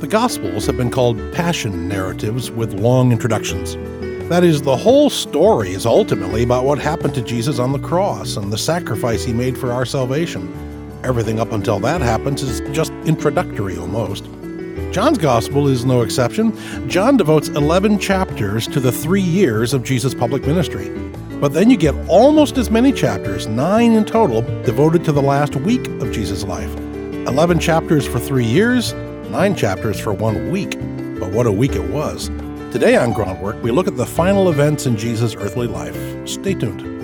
The Gospels have been called passion narratives with long introductions. That is, the whole story is ultimately about what happened to Jesus on the cross and the sacrifice he made for our salvation. Everything up until that happens is just introductory almost. John's Gospel is no exception. John devotes 11 chapters to the three years of Jesus' public ministry. But then you get almost as many chapters, nine in total, devoted to the last week of Jesus' life. 11 chapters for three years, nine chapters for one week. But what a week it was. Today on Groundwork, we look at the final events in Jesus' earthly life. Stay tuned.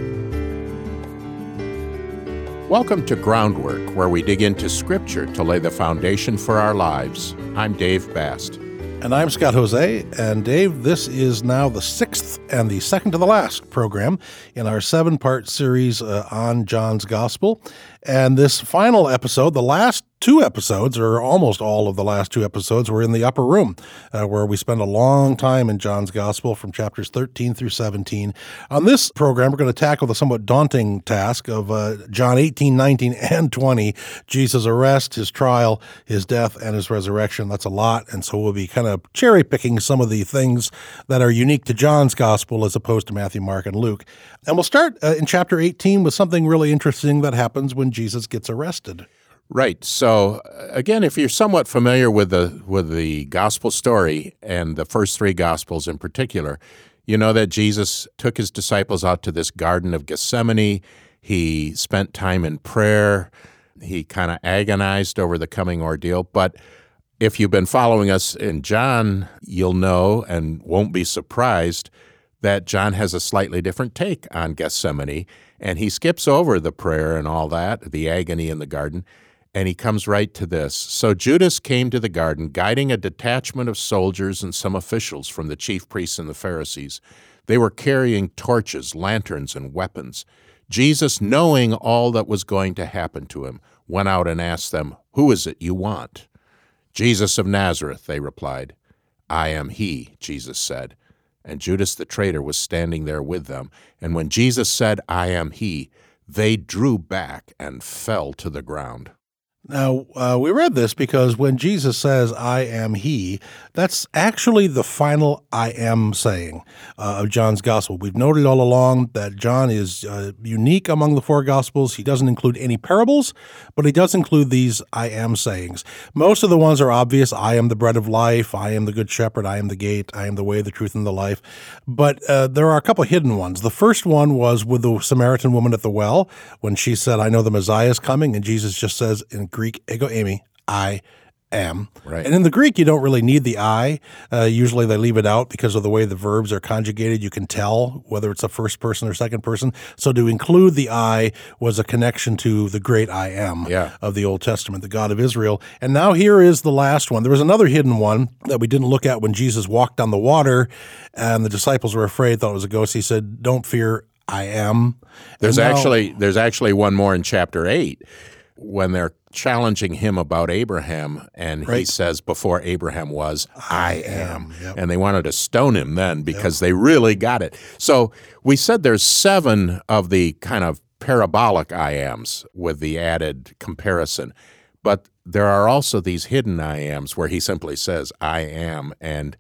Welcome to Groundwork, where we dig into Scripture to lay the foundation for our lives. I'm Dave Bast. And I'm Scott Hoezee. And Dave, this is now the sixth and the second to the last program in our seven part series uh, on John's Gospel. And this final episode, the last two episodes, or almost all of the last two episodes, were in the upper room, uh, where we spend a long time in John's Gospel from chapters 13 through 17. On this program, we're going to tackle the somewhat daunting task of uh, John 18, 19, and 20, Jesus' arrest, his trial, his death, and his resurrection. That's a lot. And so we'll be kind of cherry picking some of the things that are unique to John's Gospel as opposed to Matthew, Mark, and Luke. And we'll start uh, in chapter 18 with something really interesting that happens when Jesus gets arrested. Right. So uh, again, if you're somewhat familiar with the with the gospel story and the first three gospels in particular, you know that Jesus took his disciples out to this garden of Gethsemane. He spent time in prayer. He kind of agonized over the coming ordeal, but if you've been following us in John, you'll know and won't be surprised that John has a slightly different take on Gethsemane, and he skips over the prayer and all that, the agony in the garden, and he comes right to this. So Judas came to the garden, guiding a detachment of soldiers and some officials from the chief priests and the Pharisees. They were carrying torches, lanterns, and weapons. Jesus, knowing all that was going to happen to him, went out and asked them, Who is it you want? Jesus of Nazareth, they replied. I am he, Jesus said. And Judas the traitor was standing there with them. And when Jesus said, I am he, they drew back and fell to the ground. Now, uh, we read this because when Jesus says, I am He, that's actually the final I am saying uh, of John's Gospel. We've noted all along that John is uh, unique among the four Gospels. He doesn't include any parables, but he does include these I am sayings. Most of the ones are obvious I am the bread of life, I am the good shepherd, I am the gate, I am the way, the truth, and the life. But uh, there are a couple hidden ones. The first one was with the Samaritan woman at the well when she said, I know the Messiah is coming, and Jesus just says in Greek, ego eimi, I am. Right. And in the Greek, you don't really need the I. Uh, usually they leave it out because of the way the verbs are conjugated. You can tell whether it's a first person or second person. So to include the I was a connection to the great I am Yeah. of the Old Testament, the God of Israel. And now here is the last one. There was another hidden one that we didn't look at when Jesus walked on the water and the disciples were afraid, thought it was a ghost. He said, Don't fear, I am. There's now- actually there's actually one more in chapter eight when they're challenging him about Abraham, and he says, "Before Abraham was, I am." Yep. And they wanted to stone him then because they really got it. So we said there's seven of the kind of parabolic I ams with the added comparison, but there are also these hidden I ams where he simply says, "I am," and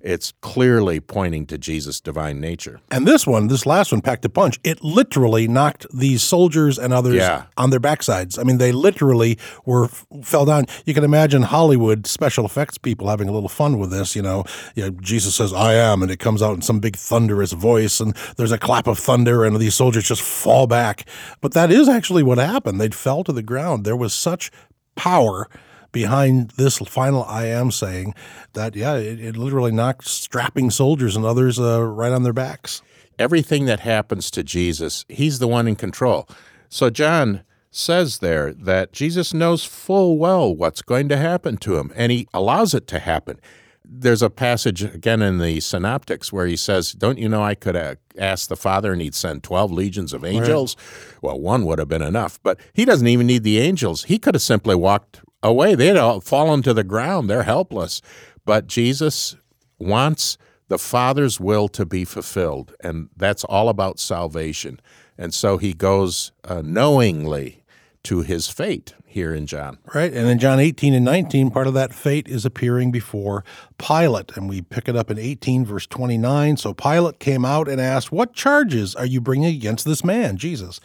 it's clearly pointing to Jesus' divine nature. And this one, this last one, packed a punch. It literally knocked these soldiers and others Yeah. on their backsides. I mean, they literally were fell down. You can imagine Hollywood special effects people having a little fun with this. You know, you know, Jesus says, "I am," and it comes out in some big thunderous voice, and there's a clap of thunder, and these soldiers just fall back. But that is actually what happened. They fell to the ground. There was such power behind this final I am saying that, yeah, it, it literally knocked strapping soldiers and others uh, right on their backs. everything that happens to Jesus, he's the one in control. So John says there that Jesus knows full well what's going to happen to him, and he allows it to happen. There's a passage again in the Synoptics where he says, Don't you know I could uh, ask the Father and he'd send 12 legions of angels? Well, one would have been enough, but he doesn't even need the angels. He could have simply walked away. They'd all fallen to the ground. They're helpless. But Jesus wants the Father's will to be fulfilled, and that's all about salvation. And so he goes uh, knowingly to his fate here in John. Right. And in John 18 and 19, part of that fate is appearing before Pilate. And we pick it up in 18, verse 29. So Pilate came out and asked, What charges are you bringing against this man, Jesus?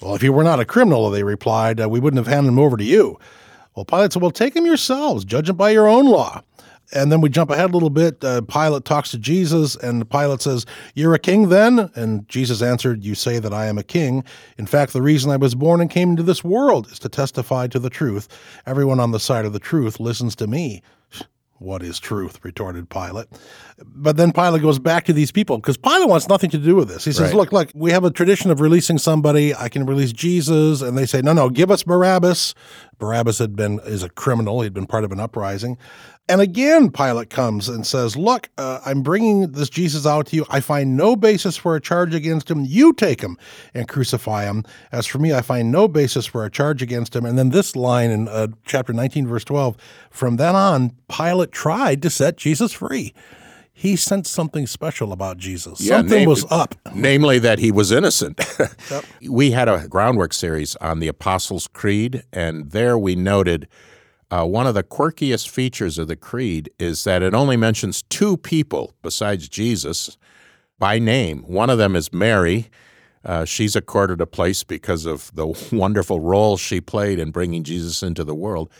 Well, if he were not a criminal, they replied, uh, we wouldn't have handed him over to you. Well, Pilate said, Well, take him yourselves, judge him by your own law. And then we jump ahead a little bit. Uh, Pilate talks to Jesus, and Pilate says, You're a king then? And Jesus answered, You say that I am a king. In fact, the reason I was born and came into this world is to testify to the truth. Everyone on the side of the truth listens to me. What is truth? retorted Pilate. But then Pilate goes back to these people because Pilate wants nothing to do with this. He says, Right. Look, look, we have a tradition of releasing somebody. I can release Jesus. And they say, No, no, give us Barabbas. Barabbas had been is a criminal. He'd been part of an uprising. And again, Pilate comes and says, Look, uh, I'm bringing this Jesus out to you. I find no basis for a charge against him. You take him and crucify him. As for me, I find no basis for a charge against him. And then this line in uh, chapter 19, verse 12 from then on, Pilate tried to set Jesus free. He sensed something special about Jesus. Yeah, something name- was up. Namely, that he was innocent. We had a groundwork series on the Apostles' Creed, and there we noted uh, one of the quirkiest features of the Creed is that it only mentions two people besides Jesus by name. One of them is Mary. Uh, she's accorded a place because of the wonderful role she played in bringing Jesus into the world.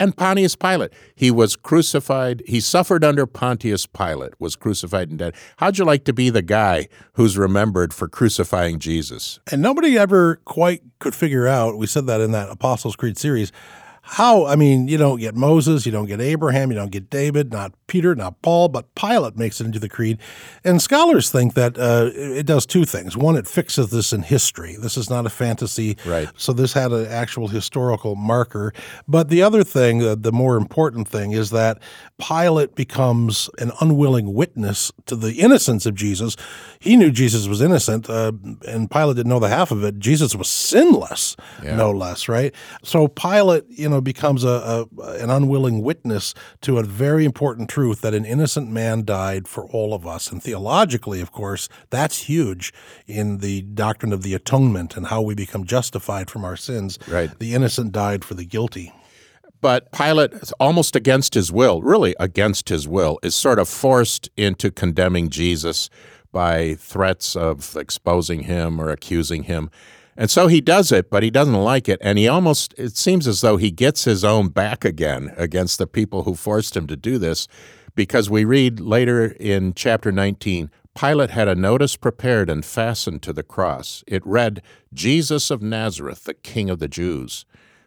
And Pontius Pilate. He was crucified. He suffered under Pontius Pilate, was crucified and dead. How'd you like to be the guy who's remembered for crucifying Jesus? And nobody ever quite could figure out, we said that in that Apostles' Creed series, how, I mean, you don't get Moses, you don't get Abraham, you don't get David, not Peter, not Paul, but Pilate makes it into the creed. And scholars think that uh, it does two things. One, it fixes this in history. This is not a fantasy. Right. So this had an actual historical marker. But the other thing, uh, the more important thing, is that Pilate becomes an unwilling witness to the innocence of Jesus. He knew Jesus was innocent, uh, and Pilate didn't know the half of it. Jesus was sinless, no less, right? So Pilate, you know, becomes a, a an unwilling witness to a very important truth that an innocent man died for all of us. And theologically, of course, that's huge in the doctrine of the atonement and how we become justified from our sins. Right. The innocent died for the guilty. But Pilate, almost against his will, really against his will, is sort of forced into condemning Jesus by threats of exposing him or accusing him. And so he does it, but he doesn't like it. And he almost, it seems as though he gets his own back again against the people who forced him to do this, because we read later in chapter 19 Pilate had a notice prepared and fastened to the cross. It read, Jesus of Nazareth, the King of the Jews.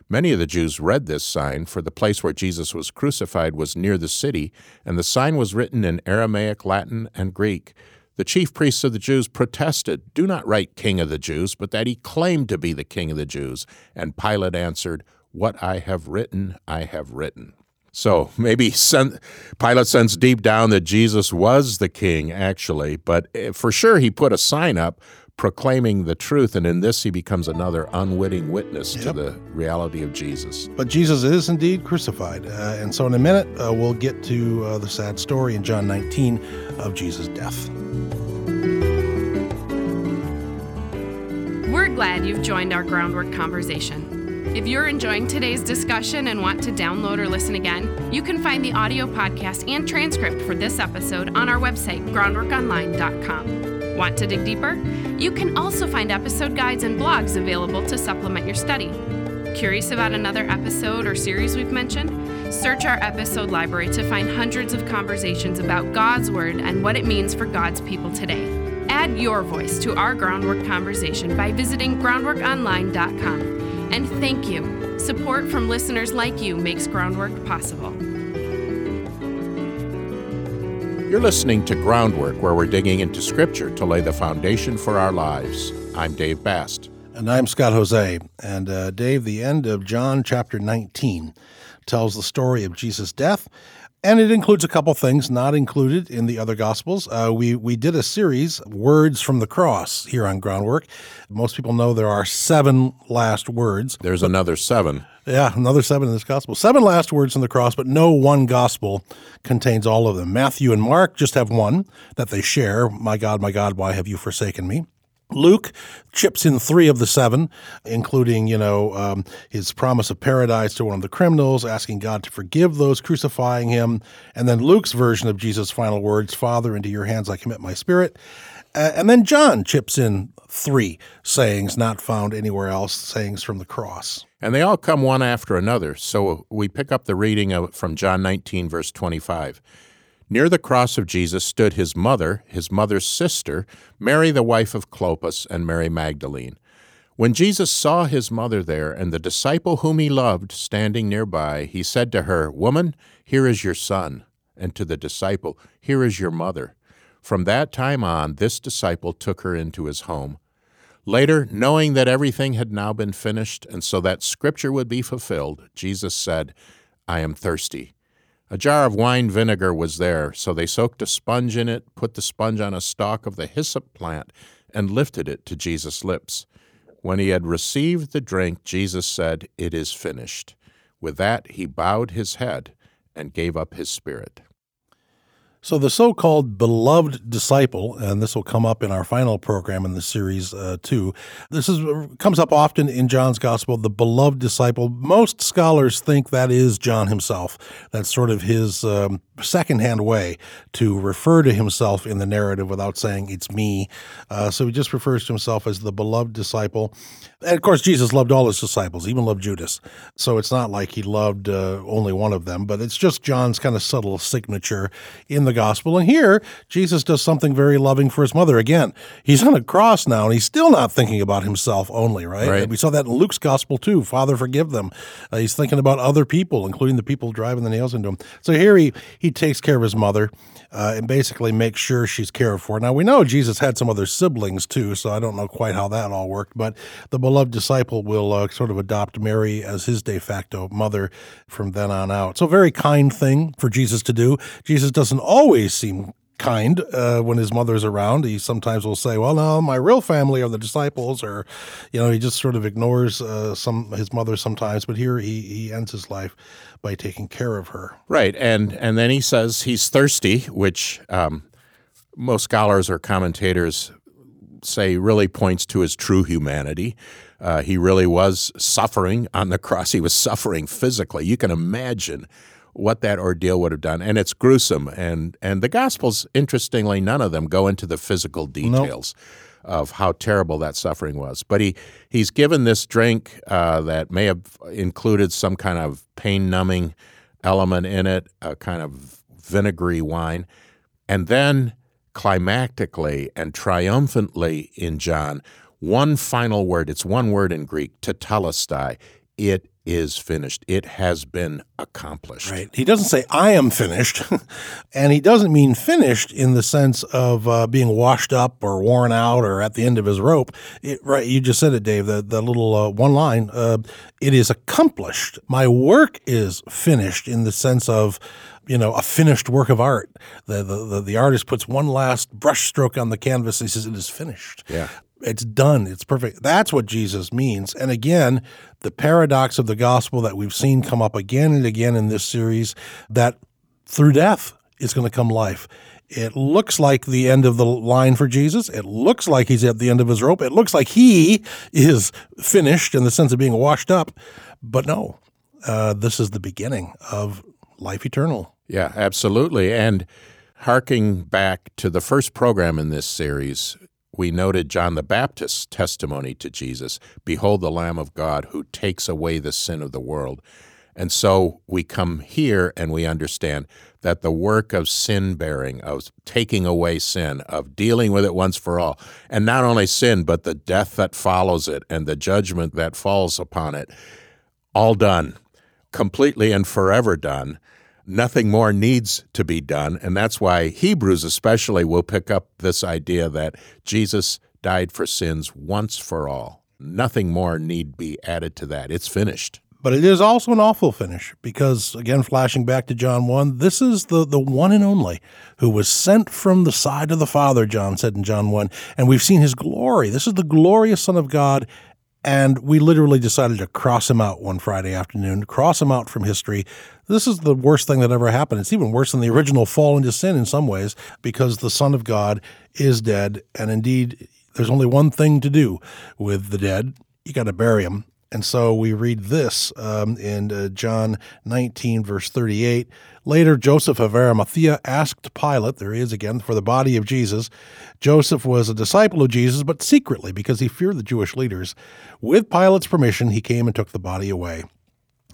Many of the Jews read this sign, for the place where Jesus was crucified was near the city, and the sign was written in Aramaic, Latin, and Greek. The chief priests of the Jews protested, Do not write King of the Jews, but that he claimed to be the King of the Jews. And Pilate answered, What I have written, I have written. So maybe Pilate sensed deep down that Jesus was the king, actually, but eh, for sure he put a sign up proclaiming the truth, and in this he becomes another unwitting witness to the reality of Jesus. But Jesus is indeed crucified. Uh, and so, in a minute, uh, we'll get to uh, the sad story in John 19 of Jesus' death. Glad you've joined our groundwork conversation. If you're enjoying today's discussion and want to download or listen again, you can find the audio podcast and transcript for this episode on our website, groundworkonline.com. Want to dig deeper? You can also find episode guides and blogs available to supplement your study. Curious about another episode or series we've mentioned? Search our episode library to find hundreds of conversations about God's Word and what it means for God's people today. Add your voice to our groundwork conversation by visiting groundworkonline.com. And thank you. Support from listeners like you makes groundwork possible. You're listening to Groundwork, where we're digging into Scripture to lay the foundation for our lives. I'm Dave Bast. And I'm Scott Hoezee. And uh, Dave, the end of John chapter 19 tells the story of Jesus' death. And it includes a couple things not included in the other Gospels. Uh, we, we did a series, Words from the Cross, here on Groundwork. Most people know there are seven last words. There's another seven. Yeah, another seven in this gospel. Seven last words from the cross, but no one gospel contains all of them. Matthew and Mark just have one that they share My God, my God, why have you forsaken me? Luke chips in three of the seven, including, you know, um, his promise of paradise to one of the criminals, asking God to forgive those crucifying him. And then Luke's version of Jesus' final words Father, into your hands I commit my spirit. Uh, and then John chips in three sayings not found anywhere else, sayings from the cross. And they all come one after another. So we pick up the reading of, from John 19, verse 25. Near the cross of Jesus stood his mother, his mother's sister, Mary, the wife of Clopas, and Mary Magdalene. When Jesus saw his mother there and the disciple whom he loved standing nearby, he said to her, Woman, here is your son. And to the disciple, Here is your mother. From that time on, this disciple took her into his home. Later, knowing that everything had now been finished, and so that Scripture would be fulfilled, Jesus said, I am thirsty. A jar of wine vinegar was there, so they soaked a sponge in it, put the sponge on a stalk of the hyssop plant, and lifted it to Jesus' lips. When he had received the drink, Jesus said, It is finished. With that, he bowed his head and gave up his spirit. So, the so called beloved disciple, and this will come up in our final program in the series uh, too. This is comes up often in John's gospel. The beloved disciple. Most scholars think that is John himself. That's sort of his um, secondhand way to refer to himself in the narrative without saying it's me. Uh, so he just refers to himself as the beloved disciple. And of course, Jesus loved all his disciples, even loved Judas. So it's not like he loved uh, only one of them, but it's just John's kind of subtle signature in the gospel. And here, Jesus does something very loving for his mother. Again, he's on a cross now, and he's still not thinking about himself only, right? right. we saw that in Luke's gospel too. Father, forgive them. Uh, he's thinking about other people, including the people driving the nails into him. So here he, he takes care of his mother uh, and basically makes sure she's cared for. Now, we know Jesus had some other siblings too, so I don't know quite how that all worked, but the beloved disciple will uh, sort of adopt Mary as his de facto mother from then on out. So, very kind thing for Jesus to do. Jesus doesn't always seem kind uh, when his mother's around. He sometimes will say, "Well, no, my real family are the disciples," or you know, he just sort of ignores uh, some his mother sometimes. But here he he ends his life by taking care of her. Right, and and then he says he's thirsty, which um, most scholars or commentators say really points to his true humanity. Uh, he really was suffering on the cross. He was suffering physically. You can imagine what that ordeal would have done, and it's gruesome. And and the Gospels, interestingly, none of them go into the physical details. Nope of how terrible that suffering was. But he he's given this drink uh, that may have included some kind of pain numbing element in it, a kind of vinegary wine, and then climactically and triumphantly in John, one final word. It's one word in Greek, tetelestai. It is finished. It has been accomplished. Right. He doesn't say, I am finished. and he doesn't mean finished in the sense of uh, being washed up or worn out or at the end of his rope. It, right. You just said it, Dave, the, the little uh, one line. Uh, it is accomplished. My work is finished in the sense of, you know, a finished work of art. The, the, the, the artist puts one last brushstroke on the canvas. He says, it is finished. Yeah it's done. It's perfect. That's what Jesus means. And again, the paradox of the gospel that we've seen come up again and again in this series that through death is going to come life. It looks like the end of the line for Jesus. It looks like he's at the end of his rope. It looks like he is finished in the sense of being washed up. But no, uh, this is the beginning of life eternal. Yeah, absolutely. And harking back to the first program in this series, we noted John the Baptist's testimony to Jesus Behold the Lamb of God who takes away the sin of the world. And so we come here and we understand that the work of sin bearing, of taking away sin, of dealing with it once for all, and not only sin, but the death that follows it and the judgment that falls upon it, all done, completely and forever done nothing more needs to be done. And that's why Hebrews, especially, will pick up this idea that Jesus died for sins once for all. Nothing more need be added to that. It's finished. But it is also an awful finish because, again, flashing back to John 1, this is the, the one and only who was sent from the side of the Father, John said in John 1. And we've seen his glory. This is the glorious Son of God and we literally decided to cross him out one Friday afternoon, cross him out from history. This is the worst thing that ever happened. It's even worse than the original fall into sin in some ways because the Son of God is dead. And indeed, there's only one thing to do with the dead you got to bury them. And so we read this um, in uh, John 19, verse 38. Later, Joseph of Arimathea asked Pilate, there he is again, for the body of Jesus. Joseph was a disciple of Jesus, but secretly because he feared the Jewish leaders. With Pilate's permission, he came and took the body away.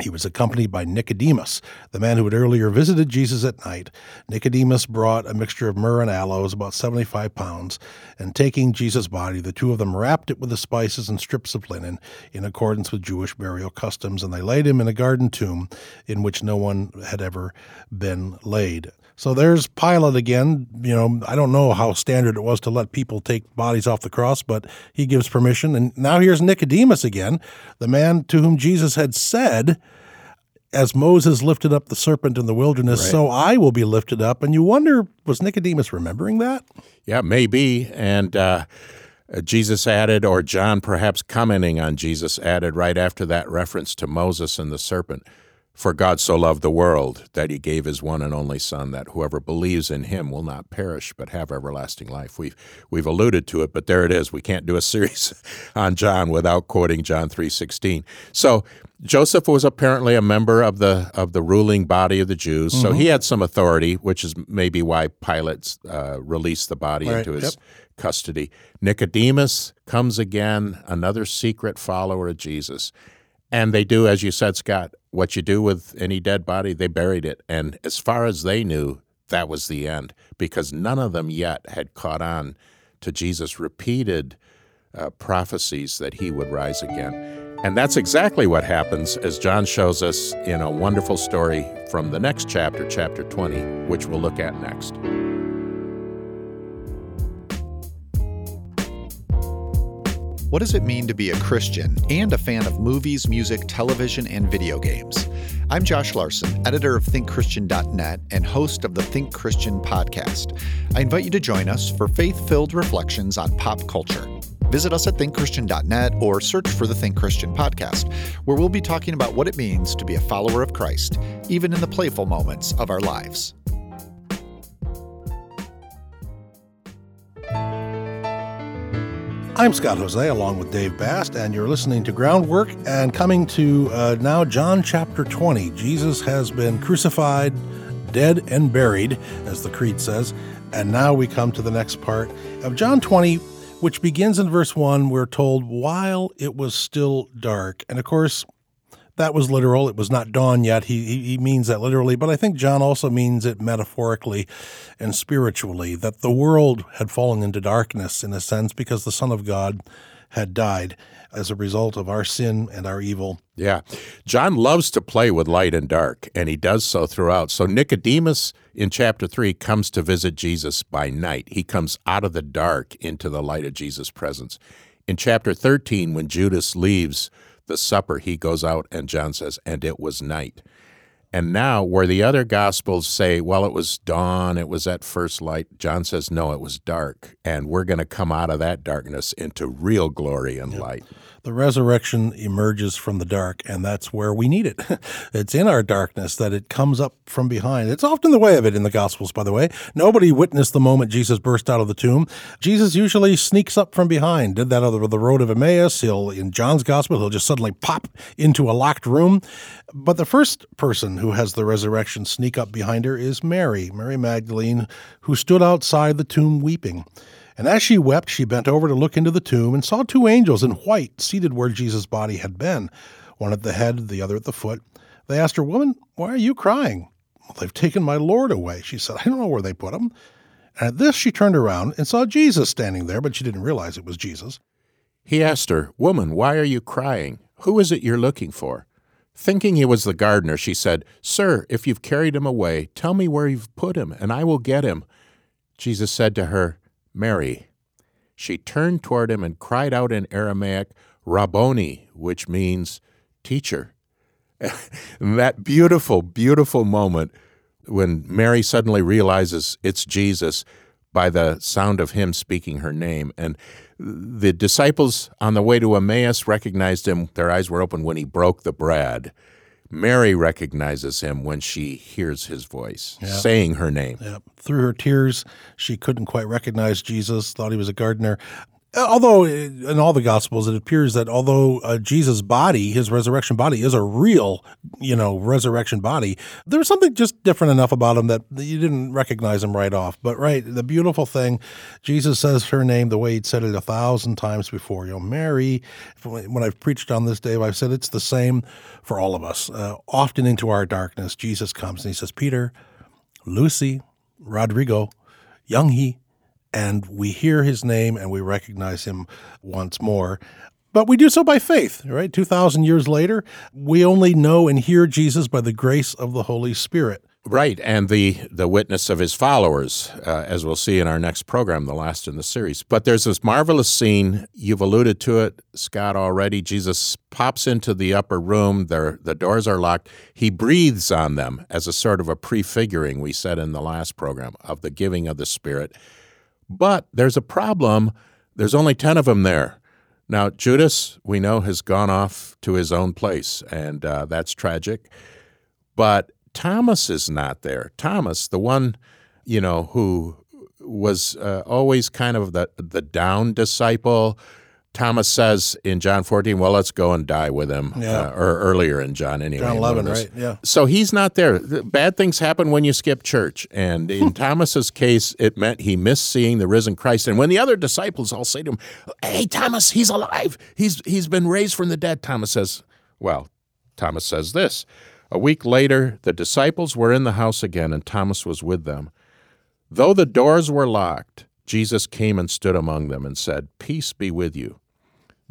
He was accompanied by Nicodemus, the man who had earlier visited Jesus at night. Nicodemus brought a mixture of myrrh and aloes, about 75 pounds, and taking Jesus' body, the two of them wrapped it with the spices and strips of linen in accordance with Jewish burial customs, and they laid him in a garden tomb in which no one had ever been laid. So there's Pilate again. You know, I don't know how standard it was to let people take bodies off the cross, but he gives permission. And now here's Nicodemus again, the man to whom Jesus had said, as Moses lifted up the serpent in the wilderness, right. so I will be lifted up. And you wonder, was Nicodemus remembering that? Yeah, maybe. And uh, Jesus added, or John perhaps commenting on Jesus added right after that reference to Moses and the serpent for God so loved the world that he gave his one and only Son, that whoever believes in him will not perish but have everlasting life. We've, we've alluded to it, but there it is. We can't do a series on John without quoting John 3.16. So Joseph was apparently a member of the, of the ruling body of the Jews, mm-hmm. so he had some authority, which is maybe why Pilate uh, released the body right. into his yep. custody. Nicodemus comes again, another secret follower of Jesus. And they do, as you said, Scott, what you do with any dead body, they buried it. And as far as they knew, that was the end because none of them yet had caught on to Jesus' repeated uh, prophecies that he would rise again. And that's exactly what happens as John shows us in a wonderful story from the next chapter, chapter 20, which we'll look at next. What does it mean to be a Christian and a fan of movies, music, television, and video games? I'm Josh Larson, editor of ThinkChristian.net and host of the Think Christian podcast. I invite you to join us for faith filled reflections on pop culture. Visit us at thinkchristian.net or search for the Think Christian podcast, where we'll be talking about what it means to be a follower of Christ, even in the playful moments of our lives. I'm Scott Hoezee along with Dave Bast, and you're listening to Groundwork and coming to uh, now John chapter 20. Jesus has been crucified, dead, and buried, as the Creed says. And now we come to the next part of John 20, which begins in verse 1. We're told, while it was still dark. And of course, that was literal. It was not dawn yet. He, he means that literally, but I think John also means it metaphorically and spiritually that the world had fallen into darkness in a sense because the Son of God had died as a result of our sin and our evil. Yeah. John loves to play with light and dark, and he does so throughout. So Nicodemus in chapter 3 comes to visit Jesus by night. He comes out of the dark into the light of Jesus' presence. In chapter 13, when Judas leaves the supper, he goes out and John says, and it was night. And now, where the other gospels say, well, it was dawn, it was at first light, John says, no, it was dark. And we're going to come out of that darkness into real glory and yep. light the resurrection emerges from the dark, and that's where we need it. it's in our darkness that it comes up from behind. It's often the way of it in the Gospels, by the way. Nobody witnessed the moment Jesus burst out of the tomb. Jesus usually sneaks up from behind. Did that on the road of Emmaus. He'll in John's Gospel, he'll just suddenly pop into a locked room. But the first person who has the resurrection sneak up behind her is Mary, Mary Magdalene, who stood outside the tomb weeping. And as she wept, she bent over to look into the tomb and saw two angels in white seated where Jesus' body had been, one at the head, the other at the foot. They asked her, Woman, why are you crying? Well, they've taken my Lord away. She said, I don't know where they put him. And at this, she turned around and saw Jesus standing there, but she didn't realize it was Jesus. He asked her, Woman, why are you crying? Who is it you're looking for? Thinking he was the gardener, she said, Sir, if you've carried him away, tell me where you've put him, and I will get him. Jesus said to her, Mary. She turned toward him and cried out in Aramaic, Rabboni, which means teacher. that beautiful, beautiful moment when Mary suddenly realizes it's Jesus by the sound of him speaking her name. And the disciples on the way to Emmaus recognized him. Their eyes were open when he broke the bread. Mary recognizes him when she hears his voice yep. saying her name. Yep. Through her tears, she couldn't quite recognize Jesus, thought he was a gardener. Although in all the Gospels, it appears that although uh, Jesus' body, his resurrection body, is a real, you know, resurrection body, there's something just different enough about him that you didn't recognize him right off. But right, the beautiful thing, Jesus says her name the way he'd said it a thousand times before. You know, Mary. When I've preached on this, Dave, I've said it's the same for all of us. Uh, often into our darkness, Jesus comes and he says, "Peter, Lucy, Rodrigo, Young He." And we hear his name and we recognize him once more. But we do so by faith, right? 2,000 years later, we only know and hear Jesus by the grace of the Holy Spirit. Right, and the the witness of his followers, uh, as we'll see in our next program, the last in the series. But there's this marvelous scene. You've alluded to it, Scott, already. Jesus pops into the upper room. There, the doors are locked. He breathes on them as a sort of a prefiguring. We said in the last program of the giving of the Spirit. But there's a problem. There's only 10 of them there. Now, Judas, we know, has gone off to his own place, and uh, that's tragic. But Thomas is not there. Thomas, the one, you know, who was uh, always kind of the, the down disciple, Thomas says in John 14, well, let's go and die with him. Yeah. Uh, or earlier in John, anyway. John 11, right? Yeah. So he's not there. Bad things happen when you skip church. And in Thomas's case, it meant he missed seeing the risen Christ. And when the other disciples all say to him, Hey, Thomas, he's alive. He's, he's been raised from the dead. Thomas says, Well, Thomas says this. A week later, the disciples were in the house again, and Thomas was with them. Though the doors were locked, Jesus came and stood among them and said, Peace be with you.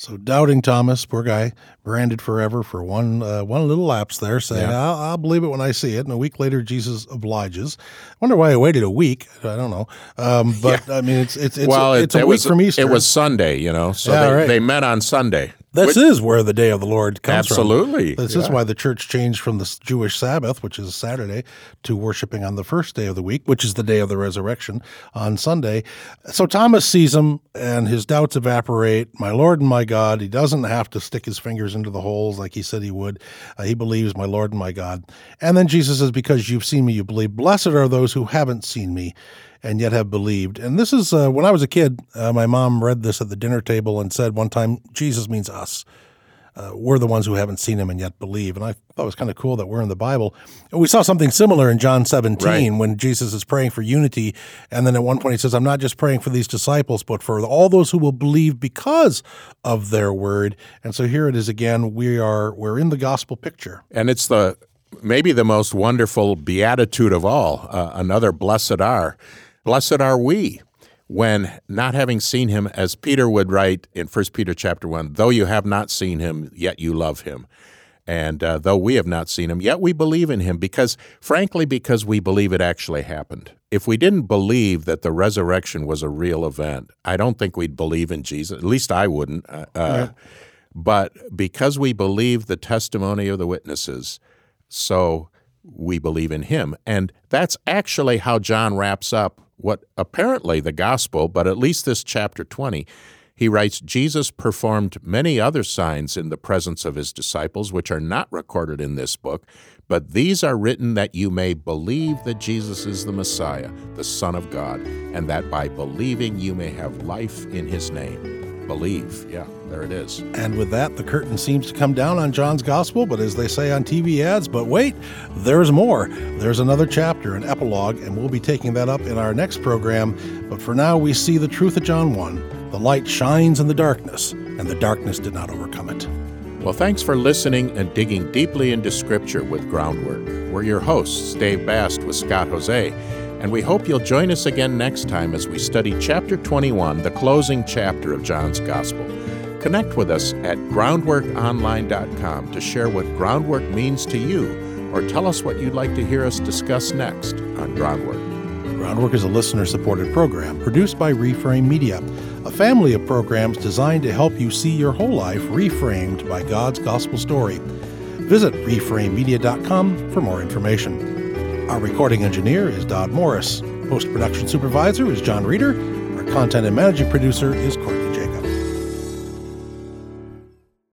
So doubting Thomas, poor guy, branded forever for one uh, one little lapse there, saying, Yeah. I'll, "I'll believe it when I see it." And a week later, Jesus obliges. I wonder why he waited a week. I don't know, um, but I mean, it's it's it's, well, it's a it week was, from Easter. It was Sunday, you know, so Yeah, they, right. they met on Sunday. This is where the day of the Lord comes Absolutely, from. Absolutely. This is why the church changed from the Jewish Sabbath, which is Saturday, to worshiping on the first day of the week, which is the day of the resurrection on Sunday. So Thomas sees him and his doubts evaporate. My Lord and my God. He doesn't have to stick his fingers into the holes like he said he would. Uh, he believes, my Lord and my God. And then Jesus says, Because you've seen me, you believe. Blessed are those who haven't seen me and yet have believed. And this is uh, when I was a kid, uh, my mom read this at the dinner table and said one time, Jesus means us. Uh, we're the ones who haven't seen him and yet believe. And I thought it was kind of cool that we're in the Bible. And we saw something similar in John 17 Right. when Jesus is praying for unity. And then at one point he says, I'm not just praying for these disciples, but for all those who will believe because of their word. And so here it is again. We are, we're in the gospel picture. And it's the maybe the most wonderful beatitude of all. Uh, another blessed are. Blessed are we when not having seen him, as Peter would write in 1 Peter chapter 1, though you have not seen him, yet you love him. And uh, though we have not seen him, yet we believe in him because, frankly, because we believe it actually happened. If we didn't believe that the resurrection was a real event, I don't think we'd believe in Jesus. At least I wouldn't. Uh, uh, But because we believe the testimony of the witnesses, so we believe in him. And that's actually how John wraps up what apparently the gospel, but at least this chapter 20. He writes Jesus performed many other signs in the presence of his disciples, which are not recorded in this book, but these are written that you may believe that Jesus is the Messiah, the Son of God, and that by believing you may have life in his name. Believe. Yeah, there it is. And with that, the curtain seems to come down on John's gospel, but as they say on TV ads, but wait, there's more. There's another chapter, an epilogue, and we'll be taking that up in our next program. But for now, we see the truth of John 1. The light shines in the darkness, and the darkness did not overcome it. Well, thanks for listening and digging deeply into Scripture with Groundwork. We're your hosts, Dave Bast with Scott Hoezee, and we hope you'll join us again next time as we study Chapter 21, the closing chapter of John's Gospel. Connect with us at groundworkonline.com to share what groundwork means to you, or tell us what you'd like to hear us discuss next on Groundwork. Groundwork is a listener supported program produced by Reframe Media, a family of programs designed to help you see your whole life reframed by God's gospel story. Visit reframemedia.com for more information. Our recording engineer is Dodd Morris. Post production supervisor is John Reeder. Our content and managing producer is Courtney